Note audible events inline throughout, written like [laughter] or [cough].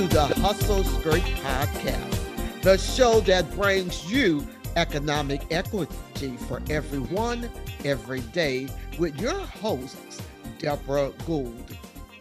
to the Hustle Skirt Podcast, the show that brings you economic equity for everyone, every day, with your hosts, Deborah Gould.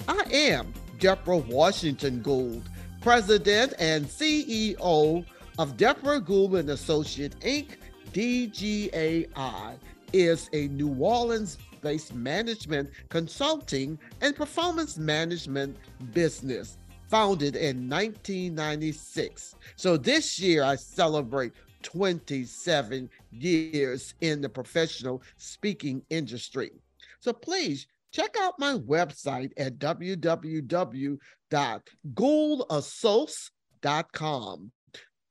I am Deborah Washington Gould, President and CEO of Deborah Gould and Associate Inc., DGAI, is a New Orleans based management consulting and performance management business founded in 1996. So this year I celebrate 27 years in the professional speaking industry. So please check out my website at www.gouldassociates.com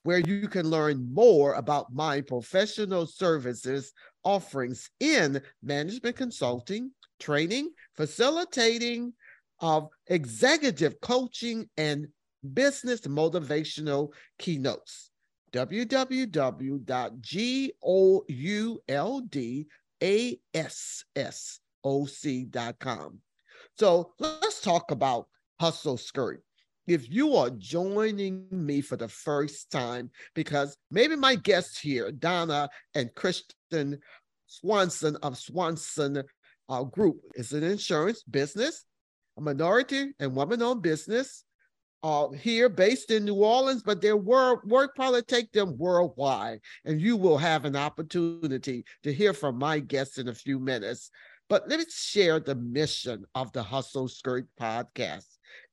where you can learn more about my professional services offerings in management consulting, training, facilitating of executive coaching and business motivational keynotes www.gouldassociates.com. So let's talk about Hustle Skirt. If you are joining me for the first time, because maybe my guests here, Donna and Kristin Swanson of Swanson uh, Group, is an insurance business, a minority and woman owned business uh, here based in New Orleans, but their work, work probably take them worldwide. And you will have an opportunity to hear from my guests in a few minutes. But let me share the mission of the Hustle Skirt podcast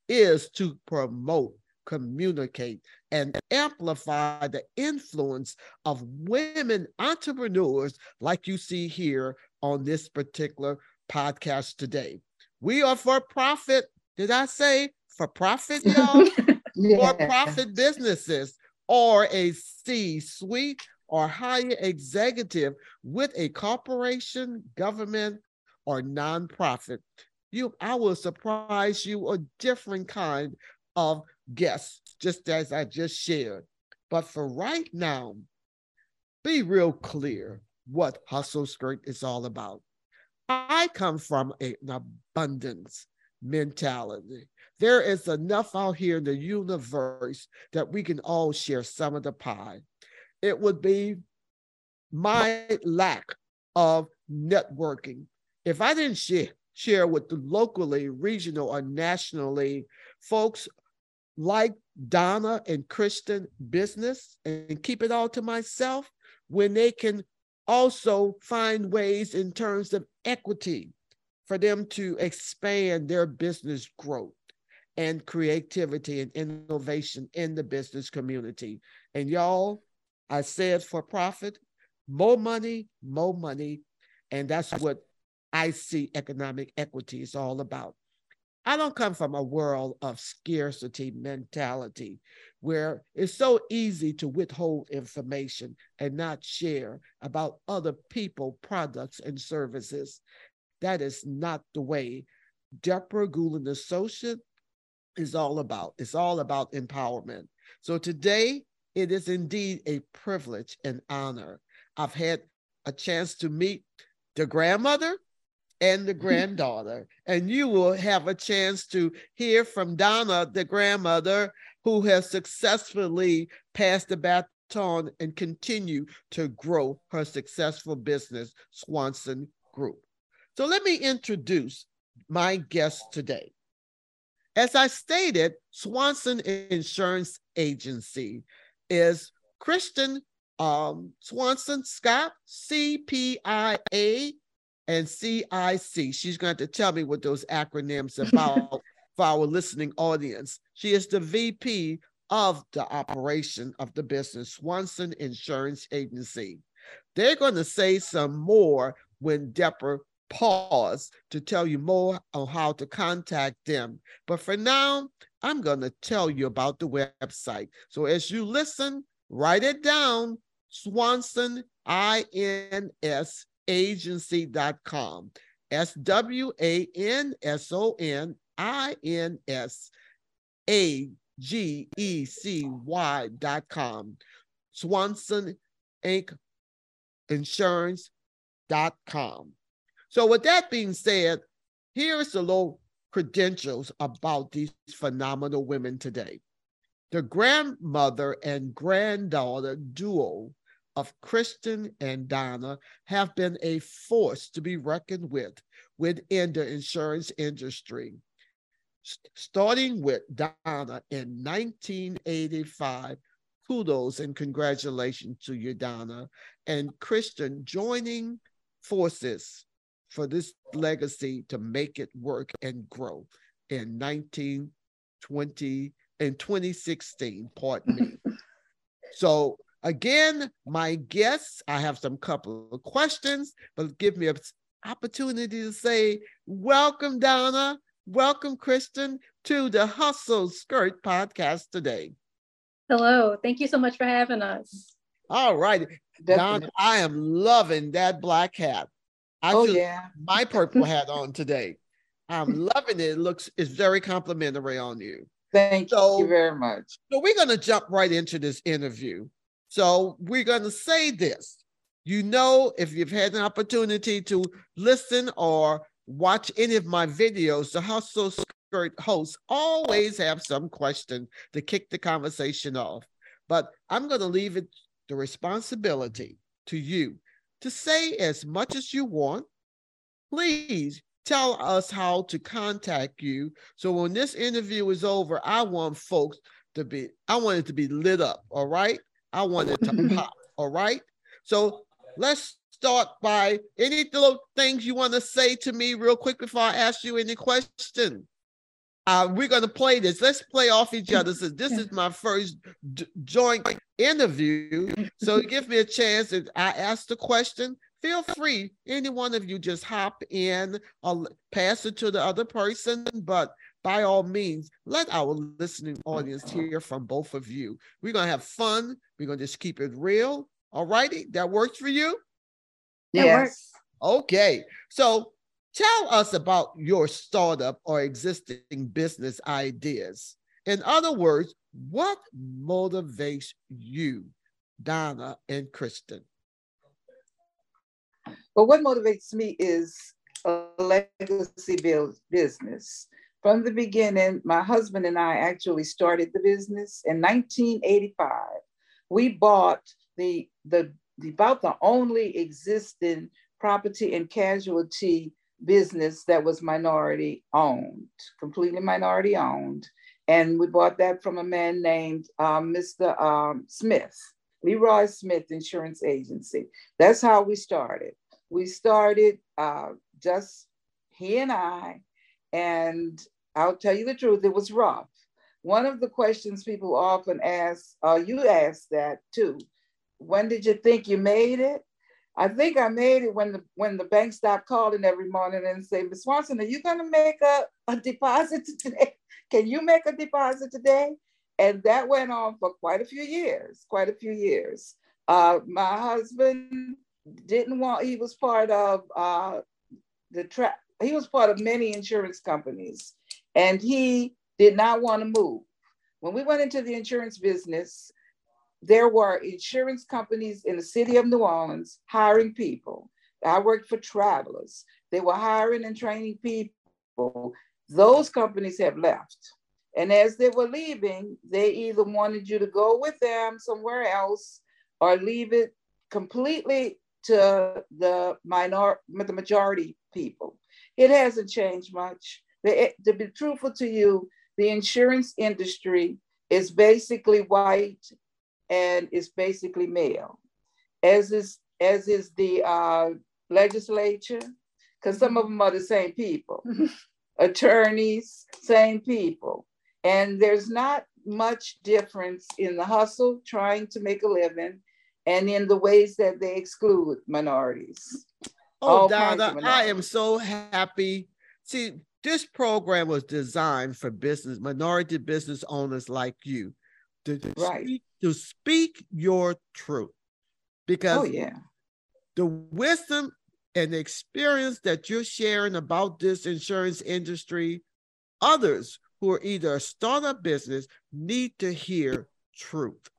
is to promote, communicate, and amplify the influence of women entrepreneurs like you see here on this particular podcast today. We are for profit. Did I say for profit, [laughs] y'all? yeah. For profit businesses or a C suite or higher executive with a corporation, government, or nonprofit. You, I will surprise you a different kind of guests, just as I just shared. But for right now, be real clear what Hustle Skirt is all about. I come from an abundance mentality. There is enough out here in the universe that we can all share some of the pie. It would be my lack of networking. If I didn't share, share with the locally, regional, or nationally folks like Donna and Kristin business and keep it all to myself when they can also find ways in terms of equity for them to expand their business growth and creativity and innovation in the business community. And y'all, I said for profit, more money, more money. And that's what I see economic equity is all about. I don't come from a world of scarcity mentality where it's so easy to withhold information and not share about other people, products, and services. That is not the way Deborah Gould Associate is all about. It's all about empowerment. So today, it is indeed a privilege and honor. I've had a chance to meet the grandmother and the [laughs] granddaughter. and you will have a chance to hear from Donna, the grandmother, who has successfully passed the baton and continue to grow her successful business, Swanson Group. So let me introduce my guest today. As I stated, Swanson Insurance Agency is Kristin um, Swanson Scott, CPIA and CIC. She's going to tell me what those acronyms are [laughs] about for our listening audience. She is the VP of the operation of the business, Swanson Insurance Agency. They're going to say some more when Deborah pause to tell you more on how to contact them. But for now, I'm going to tell you about the website. So as you listen, write it down Swanson, I N S W A N S O N I N S A G E C Y.com. Swanson Inc. Insurance.com. So, with that being said, here is the little credentials about these phenomenal women today. the grandmother and granddaughter duo of Kristin and Donna have been a force to be reckoned with within the insurance industry. starting with Donna in 1985, kudos and congratulations to you, Donna, and Christian joining forces for this legacy to make it work and grow in 1920 in 2016, pardon me. [laughs] so again, my guests, I have some couple of questions, but give me an opportunity to say, welcome, Donna. Welcome, Kristin, to the Hustle Skirt podcast today. Hello. Thank you so much for having us. All right. Donna, I am loving that black hat. I oh, yeah. my purple hat on today. I'm loving it. It looks it's very complimentary on you. Thank so, you very much. So we're going to jump right into this interview. So we're going to say this. You know, if you've had an opportunity to listen or watch any of my videos, the Hustle Skirt hosts always have some question to kick the conversation off. But I'm going to leave it the responsibility to you to say as much as you want. Please tell us how to contact you. So when this interview is over, I want folks to be, I want it to be lit up. All right. I want it to [laughs] pop. All right. So let's start by any little things you want to say to me real quick before I ask you any question. Uh, we're going to play this. Let's play off each other. So this is my first d- joint interview. So [laughs] give me a chance. If I ask the question, feel free. Any one of you just hop in or pass it to the other person. But by all means, let our listening audience hear from both of you. We're going to have fun. We're going to just keep it real. All righty. That works for you? Yes. Okay. So tell us about your startup or existing business ideas. In other words, what motivates you, Donna and Kristin? Well, what motivates me is a legacy build business. From the beginning, my husband and I actually started the business in 1985. We bought the, the, the about the only existing property and casualty business that was minority owned, completely minority owned. And we bought that from a man named um, Mr. Um, Smith, Leroy Smith Insurance Agency. That's how we started. We started uh, just he and I, and I'll tell you the truth, it was rough. One of the questions people often ask, uh, you asked that too. When did you think you made it? I think I made it when the when the bank stopped calling every morning and say, Ms. Swanson, are you gonna make a, a deposit [laughs] today? Can you make a deposit today? And that went on for quite a few years, quite a few years. Uh, my husband didn't want, he was part of uh, the trap, he was part of many insurance companies and he did not want to move. When we went into the insurance business, there were insurance companies in the city of New Orleans hiring people. I worked for Travelers. They were hiring and training people. Those companies have left. And as they were leaving, they either wanted you to go with them somewhere else or leave it completely to the minor the majority people. It hasn't changed much. The, to be truthful to you, the insurance industry is basically white and is basically male, as is as is the uh, legislature, because some of them are the same people, [laughs] attorneys, same people, and there's not much difference in the hustle trying to make a living and in the ways that they exclude minorities. Oh, Donna, I am so happy. See, this program was designed for business, minority business owners like you to, right. speak, to speak your truth. Because oh, yeah. the wisdom and the experience that you're sharing about this insurance industry, others who are either a startup business need to hear truth.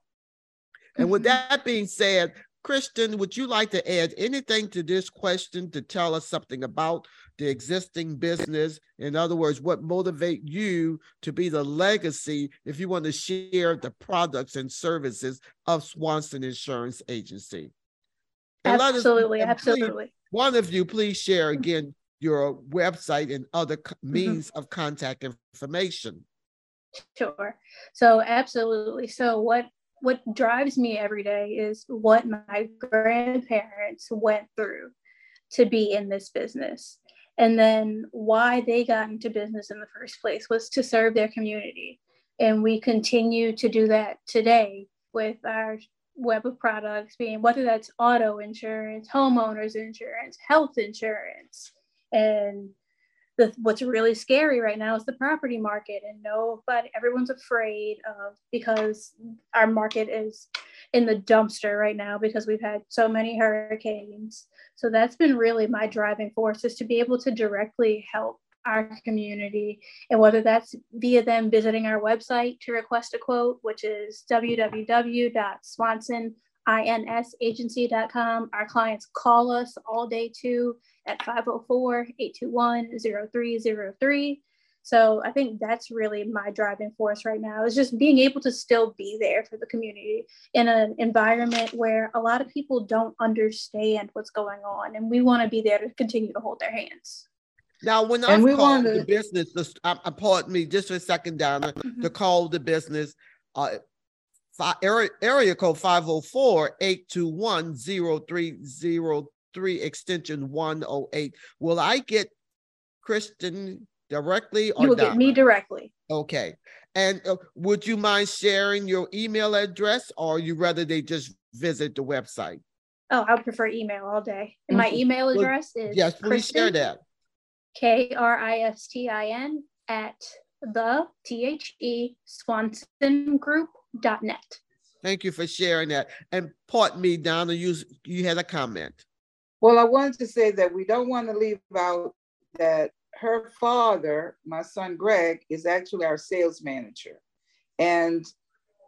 And with mm-hmm. that being said, Kristin, would you like to add anything to this question to tell us something about the existing business? In other words, what motivate you to be the legacy if you want to share the products and services of Swanson Insurance Agency? And absolutely, us, absolutely. Please, one of you, please share again your website and other mm-hmm. means mm-hmm. of contact information. Sure. So absolutely. So what what drives me every day is what my grandparents went through to be in this business. And then why they got into business in the first place was to serve their community. And we continue to do that today with our web of products being whether that's auto insurance, homeowners insurance, health insurance, and the, what's really scary right now is the property market and nobody everyone's afraid of because our market is in the dumpster right now because we've had so many hurricanes. So that's been really my driving force is to be able to directly help our community. And whether that's via them visiting our website to request a quote which is www.swansoninsagency.com our clients call us all day too at 504-821-0303. So I think that's really my driving force right now is just being able to still be there for the community in an environment where a lot of people don't understand what's going on. And we want to be there to continue to hold their hands. Now, when I call the business, uh, pardon me just for a second, Donna, mm-hmm. to call the business, uh, area, area code 504 821 0303 three extension 108. Will I get Kristin directly or you will get me directly. Okay. And uh, would you mind sharing your email address or you rather they just visit the website? Oh, I prefer email all day. And my mm-hmm. email address is yes, please Kristin, share that. K R I S T I N at the T H E Swanson Group.net. Thank you for sharing that. And pardon me, Donna, you you had a comment. Well, I wanted to say that we don't want to leave out that her father, my son Greg, is actually our sales manager. And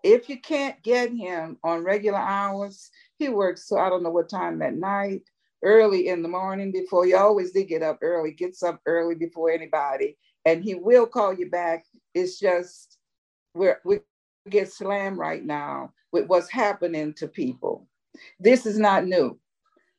if you can't get him on regular hours, he works so I don't know what time at night, early in the morning before he always did get up early, gets up early before anybody, and he will call you back. It's just we're we get slammed right now with what's happening to people. This is not new.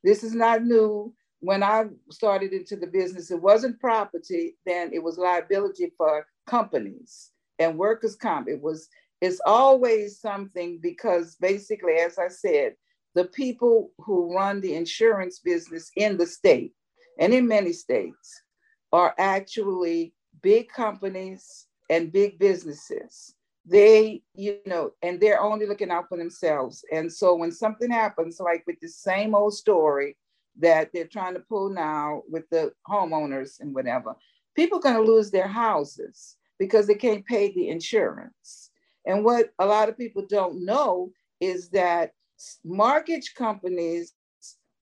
This is not new. When I started into the business, it wasn't property, then it was liability for companies and workers' comp. It was, it's always something because basically, as I said, the people who run the insurance business in the state and in many states are actually big companies and big businesses they you know and they're only looking out for themselves. And so when something happens like with the same old story that they're trying to pull now with the homeowners and whatever people are going to lose their houses because they can't pay the insurance. And what a lot of people don't know is that mortgage companies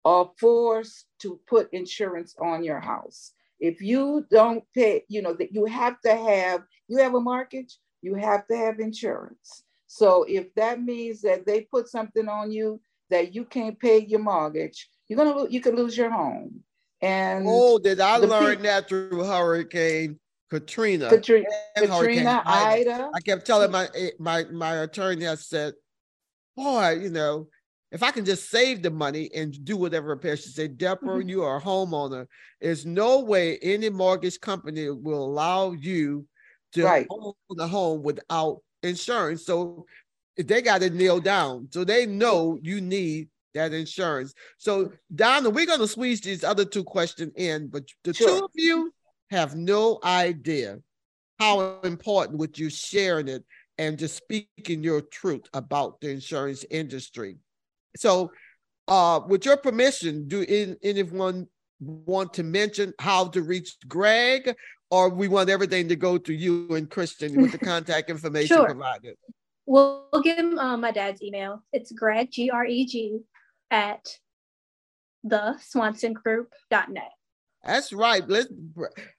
are forced to put insurance on your house. If you don't pay you know that you have to have you have a mortgage you have to have insurance. So if that means that they put something on you that you can't pay your mortgage, you're gonna you could lose your home. And oh, did I learn that through Hurricane Katrina? Katrina, Katrina Ida. Ida. I kept telling my eh, my my attorney, I said, boy, you know, if I can just save the money and do whatever repairs, she said, Deborah, mm-hmm. you are a homeowner. There's no way any mortgage company will allow you to right. own the home without insurance. So they got to kneel down. So they know you need that insurance. So Donna, we're going to squeeze these other two questions in, but the sure. two of you have no idea how important with you sharing it and just speaking your truth about the insurance industry. So uh, with your permission, do in, anyone want to mention how to reach Greg or we want everything to go to you and Christian with the [laughs] contact information sure. provided? We'll, we'll give him uh, my dad's email. It's Greg, G R E G, at the swansongroup.net. That's right. Let's.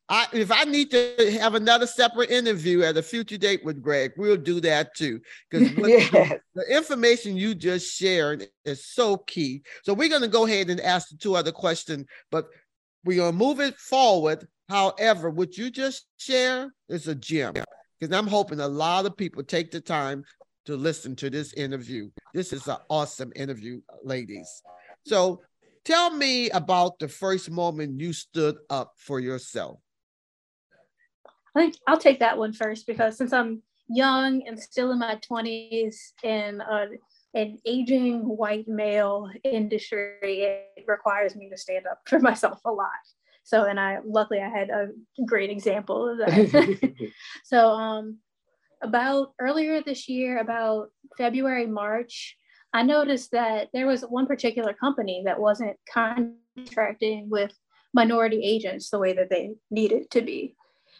I, if I need to have another separate interview at a future date with Greg, we'll do that too. Because [laughs] yes. the, the, information you just shared is so key. So we're going to go ahead and ask the two other questions. But we're gonna move it forward. However, what you just share is a gem because I'm hoping a lot of people take the time to listen to this interview. This is an awesome interview, ladies. So tell me about the first moment you stood up for yourself. I think I'll take that one first because since I'm young and still in my 20s in uh, an aging white male industry, it requires me to stand up for [laughs] myself a lot. So, and I luckily I had a great example of that. [laughs] [laughs] so, um, about earlier this year, about February, March, I noticed that there was one particular company that wasn't contracting with minority agents the way that they needed to be.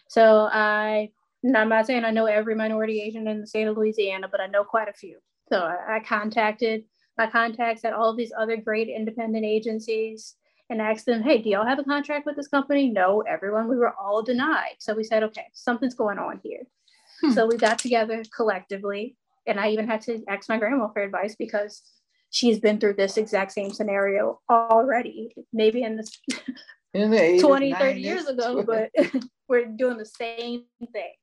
So I, I'm not saying I know every minority agent in the state of Louisiana, but I know quite a few. So I, I contacted my contacts at all these other great independent agencies and asked them, hey, do y'all have a contract with this company? No, everyone, we were all denied. So we said, okay, something's going on here. Hmm. So we got together collectively. And I even had to ask my grandma for advice because she's been through this exact same scenario already, maybe in this in the 20, 30 years ago, but [laughs] [laughs] we're doing the same thing.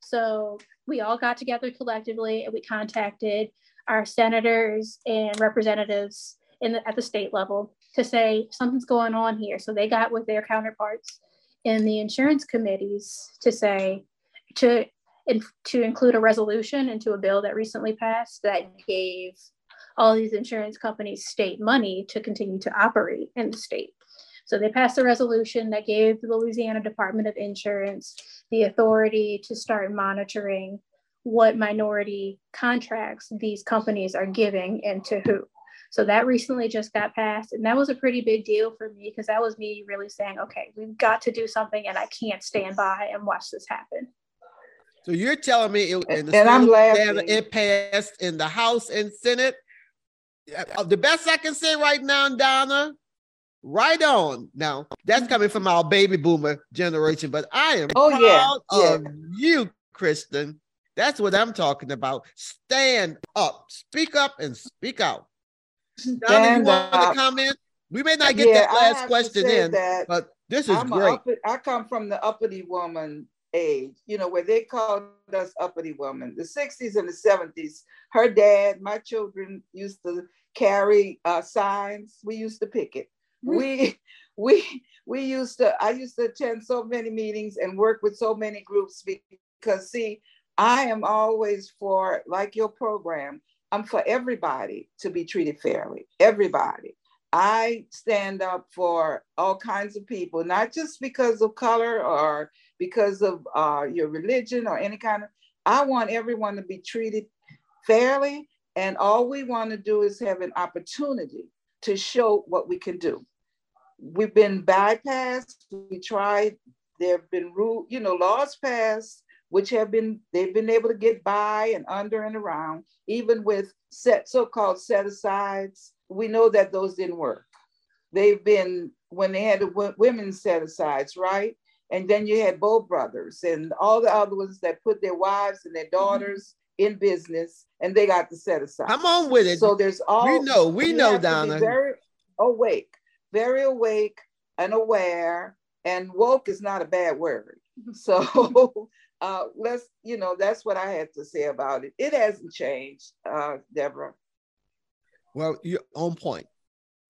So we all got together collectively and we contacted our senators and representatives in the, at the state level to say something's going on here. So they got with their counterparts in the insurance committees to say to to include a resolution into a bill that recently passed that gave all these insurance companies state money to continue to operate in the state. So they passed a resolution that gave the Louisiana Department of Insurance the authority to start monitoring what minority contracts these companies are giving and to who. So that recently just got passed. And that was a pretty big deal for me because that was me really saying, okay, we've got to do something and I can't stand by and watch this happen. So you're telling me it, in the and I'm laughing. it passed in the House and Senate. Uh, the best I can say right now, Donna, right on. Now that's coming from our baby boomer generation, but I am oh, proud yeah. of yeah. you, Kristin. That's what I'm talking about. Stand up, speak up, and speak out. Donna, you want to comment? We may not get yeah, that last question in, that but this is I'm great. Uppity, I come from the uppity woman age, you know, where they called us uppity women. The 60s and the 70s, her dad, my children used to carry uh, signs. We used to pick it. Mm-hmm. We [laughs] we we used to I used to attend so many meetings and work with so many groups because see, I am always for like your program, I'm for everybody to be treated fairly. Everybody. I stand up for all kinds of people, not just because of color or because of uh, your religion or any kind of. I want everyone to be treated fairly, and all we want to do is have an opportunity to show what we can do. We've been bypassed. We tried. There have been rule, you know, laws passed which have been they've been able to get by and under and around, even with set so-called set-asides. We know that those didn't work. They've been when they had the women set-asides, right? And then you had Bow Brothers and all the other ones that put their wives and their mm-hmm. daughters mm-hmm. in business, and they got the set aside. Come on with it. So there's all we know. We know, Donna. Very awake, very awake and aware. And woke is not a bad word. [laughs] So uh, let's, you know, that's what I had to say about it. It hasn't changed, uh, Deborah. Well, you're on point.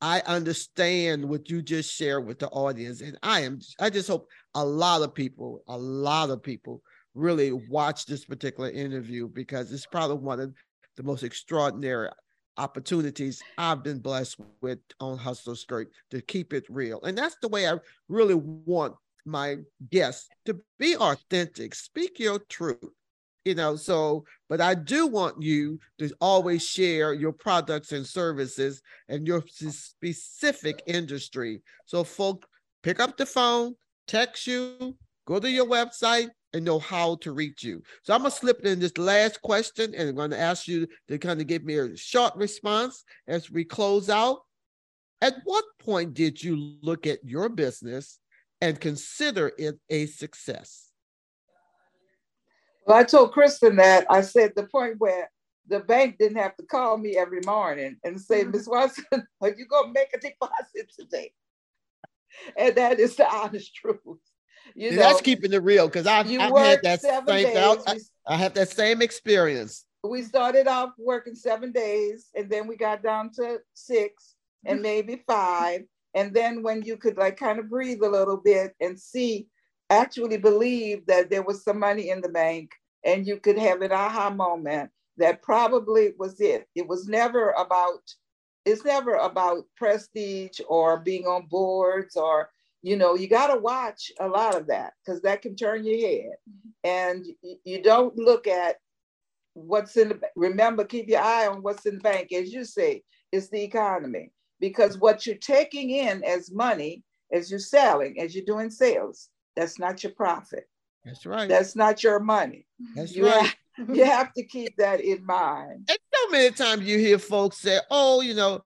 I understand what you just shared with the audience, and I am. I just hope a lot of people, a lot of people, really watch this particular interview because it's probably one of the most extraordinary opportunities I've been blessed with on Hustle Skirt to keep it real, and that's the way I really want my guests to be authentic, speak your truth. You know, so, but I do want you to always share your products and services and your specific industry. So, folk, pick up the phone, text you, go to your website, and know how to reach you. So I'm gonna slip in this last question and I'm gonna ask you to kind of give me a short response as we close out. At what point did you look at your business and consider it a success? Well, I told Kristin that I said the point where the bank didn't have to call me every morning and say, mm-hmm. Miss Swanson, [laughs] are you gonna make a deposit today? and that is the [laughs] honest truth. You know, that's keeping it real because I've, I've had that same days, I, I have that same experience. We started off working seven days, and then we got down to six and maybe five. And then when you could like kind of breathe a little bit and see, actually believe that there was some money in the bank, and you could have an aha moment that probably was it. It was never about, it's never about prestige or being on boards or, you know, you got to watch a lot of that because that can turn your head. And you don't look at what's in the, remember, keep your eye on what's in the bank. As you say, it's the economy because what you're taking in as money, as you're selling, as you're doing sales, that's not your profit. That's right. That's not your money. That's you right. Have, you have to keep that in mind. And so many times you hear folks say, "Oh, you know,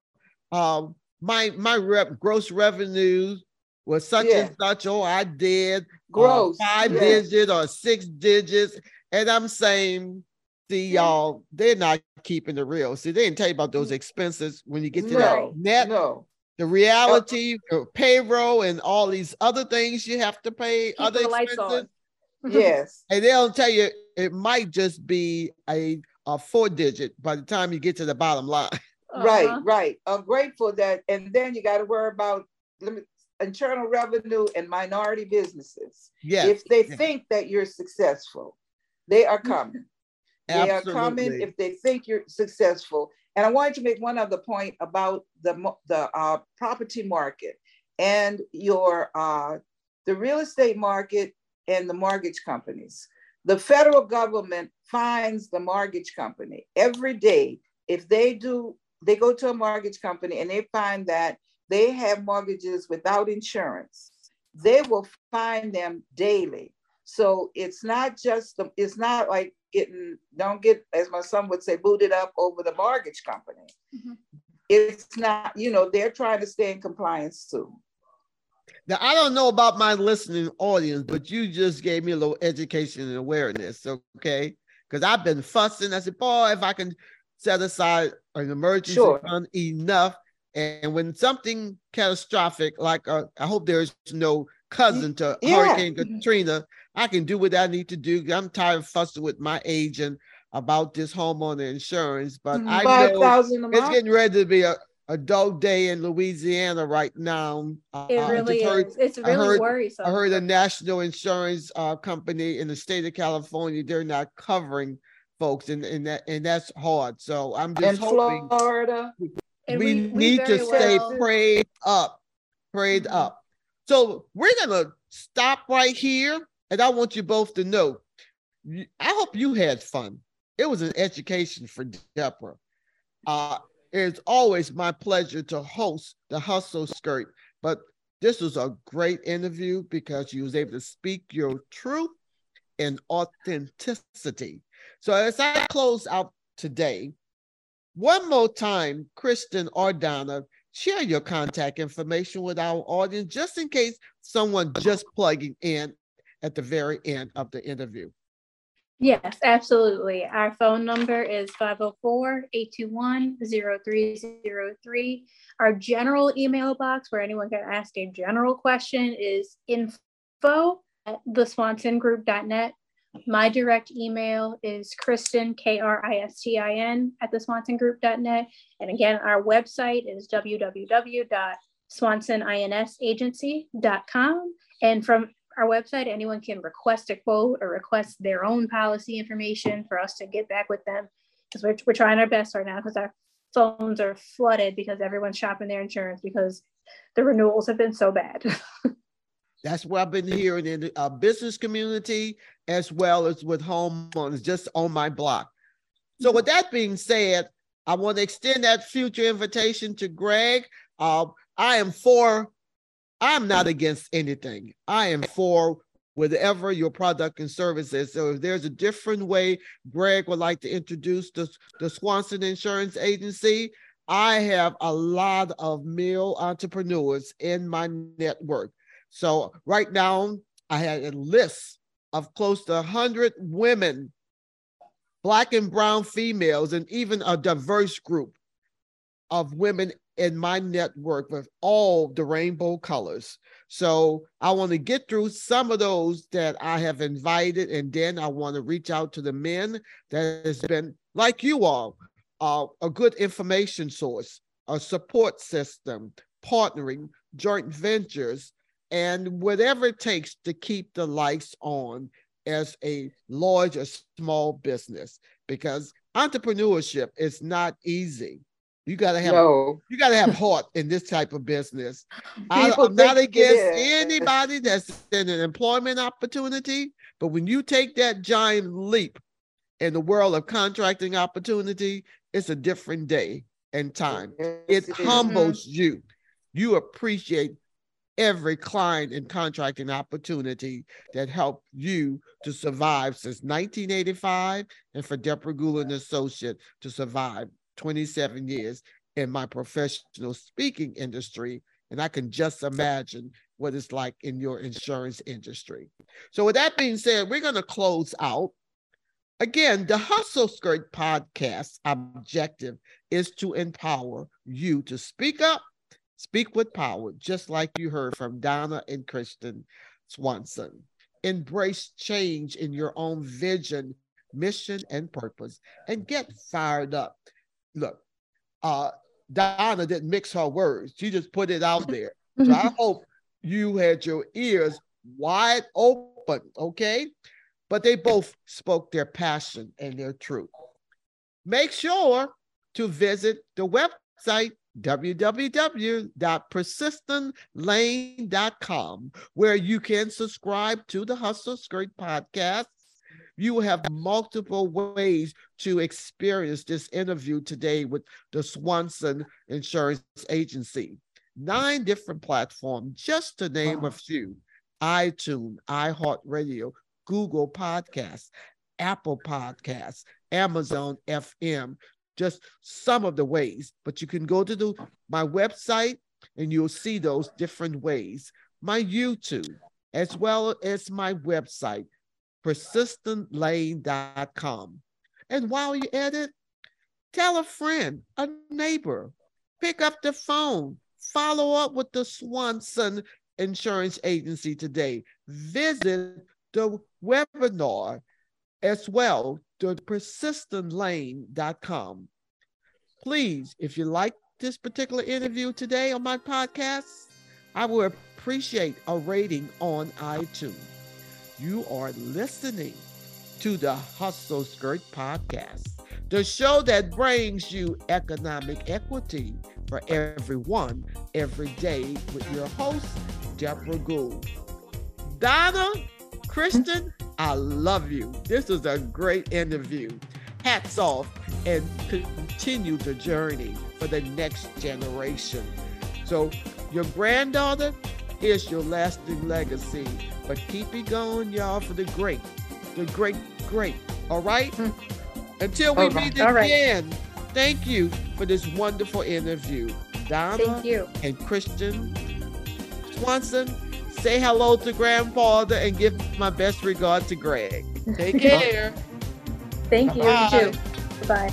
um, my my rep gross revenues was such yeah. and such. Oh, I did uh, gross uh, five digits or six digits," and I'm saying, "See, y'all, they're not keeping the real. See, they didn't tell you about those expenses when you get to no, that net. No, the reality, payroll, and all these other things you have to pay, Keep other expenses. yes. [laughs] And they'll tell you it might just be a, a four digit by the time you get to the bottom line. [laughs] Uh-huh. Right, right. I'm grateful that, and then you got to worry about internal revenue and minority businesses. Yes. If they yes. think that you're successful, they are coming. They are coming if they think you're successful. And I wanted to make one other point about the the uh, property market and your uh, the real estate market and the mortgage companies. The federal government fines the mortgage company every day if they do, they go to a mortgage company and they find that they have mortgages without insurance. They will fine them daily. So it's not just the, it's not like getting, don't get, as my son would say, booted up over the mortgage company. Mm-hmm. It's not, you know, they're trying to stay in compliance too. Now, I don't know about my listening audience, but you just gave me a little education and awareness, okay? Because I've been fussing. I said, boy, if I can set aside an emergency sure. fund enough, and when something catastrophic, like uh, I hope there's no cousin to yeah. Hurricane Katrina, I can do what I need to do. I'm tired of fussing with my agent about this homeowner insurance, but I know it's getting ready to be a, a dog day in Louisiana right now. Uh, it really heard, is. It's really I heard, worrisome. I heard a national insurance uh, company in the state of California, they're not covering folks, and, and that and that's hard. So I'm just in hoping Florida. We, we, need to stay well. prayed up, prayed mm-hmm. up. So we're gonna stop right here, and I want you both to know. I hope you had fun. It was an education for Deborah. Uh, it's always my pleasure to host the Hustle Skirt, but this was a great interview because you was able to speak your truth and authenticity. So as I close out today, one more time, Kristin or Donna, share your contact information with our audience just in case someone just plugging in at the very end of the interview. Yes, absolutely. Our phone number is 504 821 0303. Our general email box where anyone can ask a general question is info at theswansongroup.net. My direct email is Kristin, K R I S T I N, at theswansongroup.net. And again, our website is www.swansoninsagency.com. And from our website, anyone can request a quote or request their own policy information for us to get back with them because we're, we're trying our best right now because our phones are flooded because everyone's shopping their insurance because the renewals have been so bad. [laughs] That's what I've been hearing in the uh, business community as well as with homeowners just on my block. So, with that being said, I want to extend that future invitation to Greg. Uh, I am for I'm not against anything. I am for whatever your product and service is. So if there's a different way Greg would like to introduce the, the Swanson Insurance Agency, I have a lot of male entrepreneurs in my network. So right now, I had a list of close to 100 women, Black and brown females, and even a diverse group of women in my network with all the rainbow colors. So I want to get through some of those that I have invited, and then I want to reach out to the men that has been like you all, uh, a good information source, a support system, partnering, joint ventures, and whatever it takes to keep the lights on as a large or small business because entrepreneurship is not easy you gotta have no. you gotta have heart in this type of business. [laughs] I, am not against anybody that's in an employment opportunity, but when you take that giant leap in the world of contracting opportunity, it's a different day and time. Yes, it humbles mm-hmm. you. You appreciate every client and contracting opportunity that helped you to survive since 1985 and for Deborah Gould and Associate to survive 27 years in my professional speaking industry. And I can just imagine what it's like in your insurance industry. So, with that being said, we're going to close out. Again, the Hustle Skirt podcast objective is to empower you to speak up, speak with power, just like you heard from Donna and Kristin Swanson. Embrace change in your own vision, mission, and purpose, and get fired up look, uh, Donna didn't mix her words. She just put it out there. [laughs] So I hope you had your ears wide open, okay? But they both spoke their passion and their truth. Make sure to visit the website www.persistentlane.com where you can subscribe to the Hustle Skirt podcast you will have multiple ways to experience this interview today with the Swanson Insurance Agency. Nine different platforms, just to name a few iTunes, iHeartRadio, Google Podcasts, Apple Podcasts, Amazon FM, just some of the ways. But you can go to the, my website and you'll see those different ways. My YouTube, as well as my website, persistentlane.com. And while you're at it, tell a friend, a neighbor, pick up the phone, follow up with the Swanson Insurance Agency today. Visit the webinar as well, the persistentlane.com. Please, if you like this particular interview today on my podcast, I would appreciate a rating on iTunes. You are listening to the Hustle Skirt Podcast, the show that brings you economic equity for everyone every day with your host, Deborah Gould. Donna, Kristin, I love you. This was a great interview. Hats off and continue the journey for the next generation. So, your granddaughter, is your lasting legacy but keep it going, y'all, for the great, the great, great. All right? Hmm. Until we meet again, right. thank you for this wonderful interview. Donna thank you. and Christian Swanson, say hello to grandfather and give my best regard to Greg. Take [laughs] care. thank you. Bye. You too. Bye.